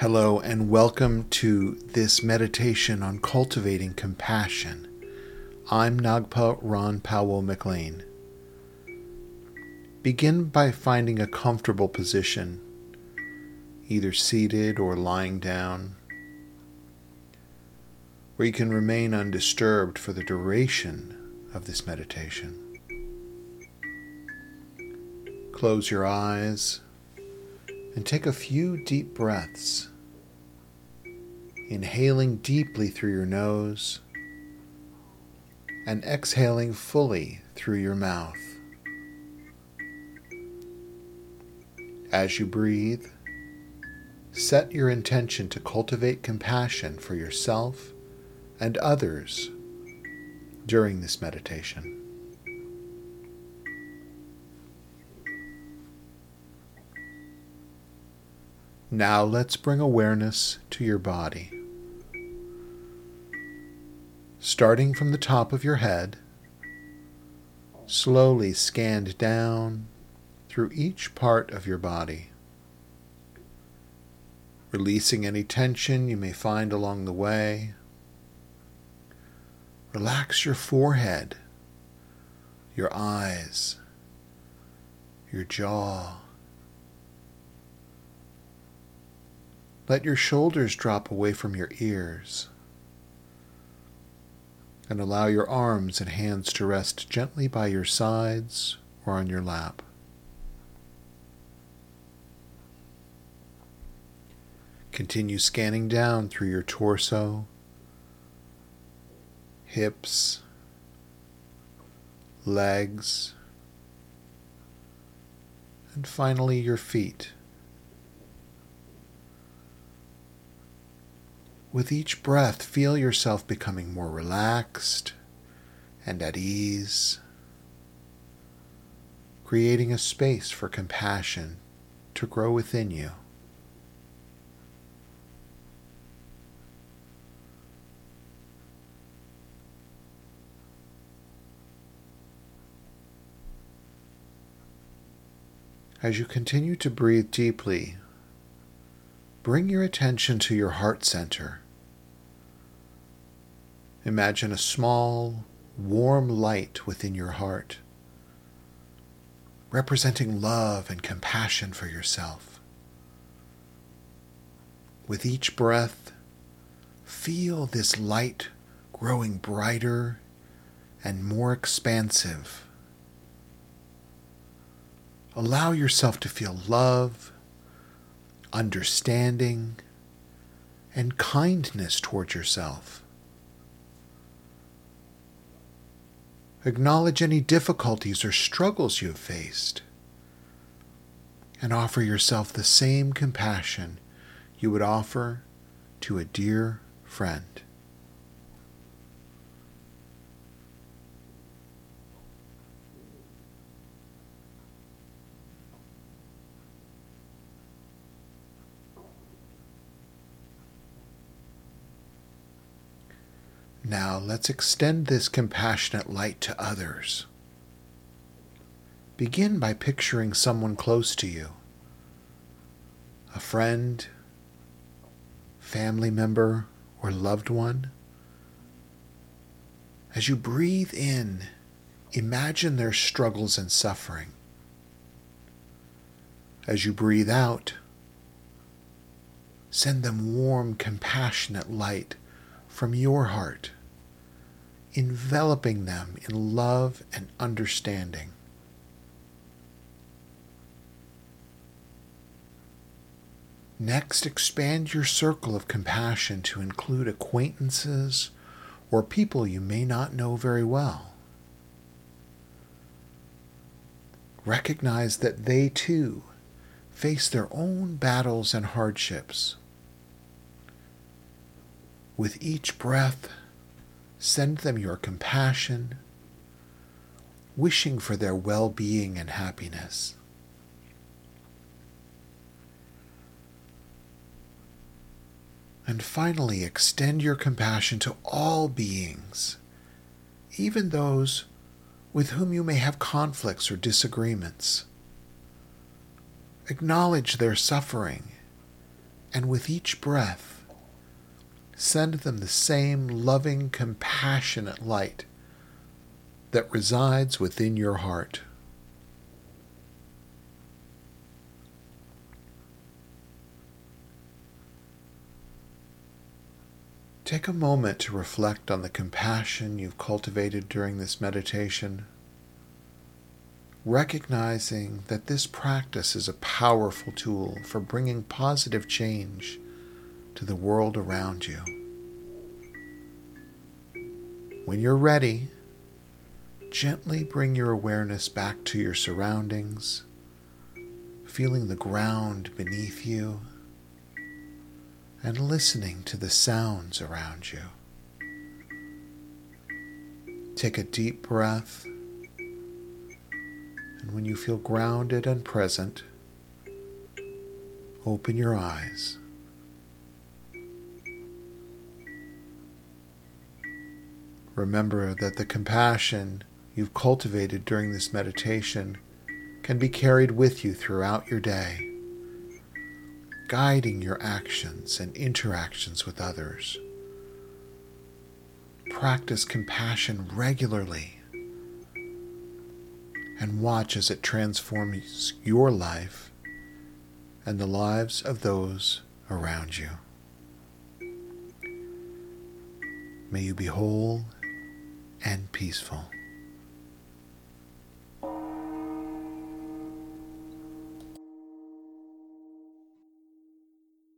Hello, and welcome to this meditation on cultivating compassion. I'm Ngakpa Ronn Pawo McLane. Begin by finding a comfortable position, either seated or lying down, where you can remain undisturbed for the duration of this meditation. Close your eyes and take a few deep breaths, inhaling deeply through your nose and exhaling fully through your mouth. As you breathe, set your intention to cultivate compassion for yourself and others during this meditation. Now let's bring awareness to your body. Starting from the top of your head, slowly scanned down through each part of your body, releasing any tension you may find along the way. Relax your forehead, your eyes, your jaw Let your shoulders drop away from your ears. And allow your arms and hands to rest gently by your sides or on your lap. Continue scanning down through your torso, hips, legs, and finally your feet. With each breath, feel yourself becoming more relaxed and at ease, creating a space for compassion to grow within you. As you continue to breathe deeply, bring your attention to your heart center. Imagine a small, warm light within your heart, representing love and compassion for yourself. With each breath, feel this light growing brighter and more expansive. Allow yourself to feel love understanding, and kindness towards yourself. Acknowledge any difficulties or struggles you have faced, and offer yourself the same compassion you would offer to a dear friend. Now let's extend this compassionate light to others. Begin by picturing someone close to you a friend, family member, or loved one. As you breathe in, imagine their struggles and suffering. As you breathe out, send them warm, compassionate light from your heart enveloping them in love and understanding. Next, expand your circle of compassion to include acquaintances or people you may not know very well. Recognize that they too face their own battles and hardships. With each breath, Send them your compassion, wishing for their well being and happiness. And finally, extend your compassion to all beings, even those with whom you may have conflicts or disagreements. Acknowledge their suffering And with each breath, send them the same loving, compassionate light that resides within your heart. Take a moment to reflect on the compassion you've cultivated during this meditation, recognizing that this practice is a powerful tool for bringing positive change to the world around you. When you're ready, gently bring your awareness back to your surroundings, feeling the ground beneath you and listening to the sounds around you. Take a deep breath, and when you feel grounded and present, open your eyes. Remember that the compassion you've cultivated during this meditation can be carried with you throughout your day guiding your actions and interactions with others. Practice compassion regularly and watch as it transforms your life and the lives of those around you. May you be whole and peaceful.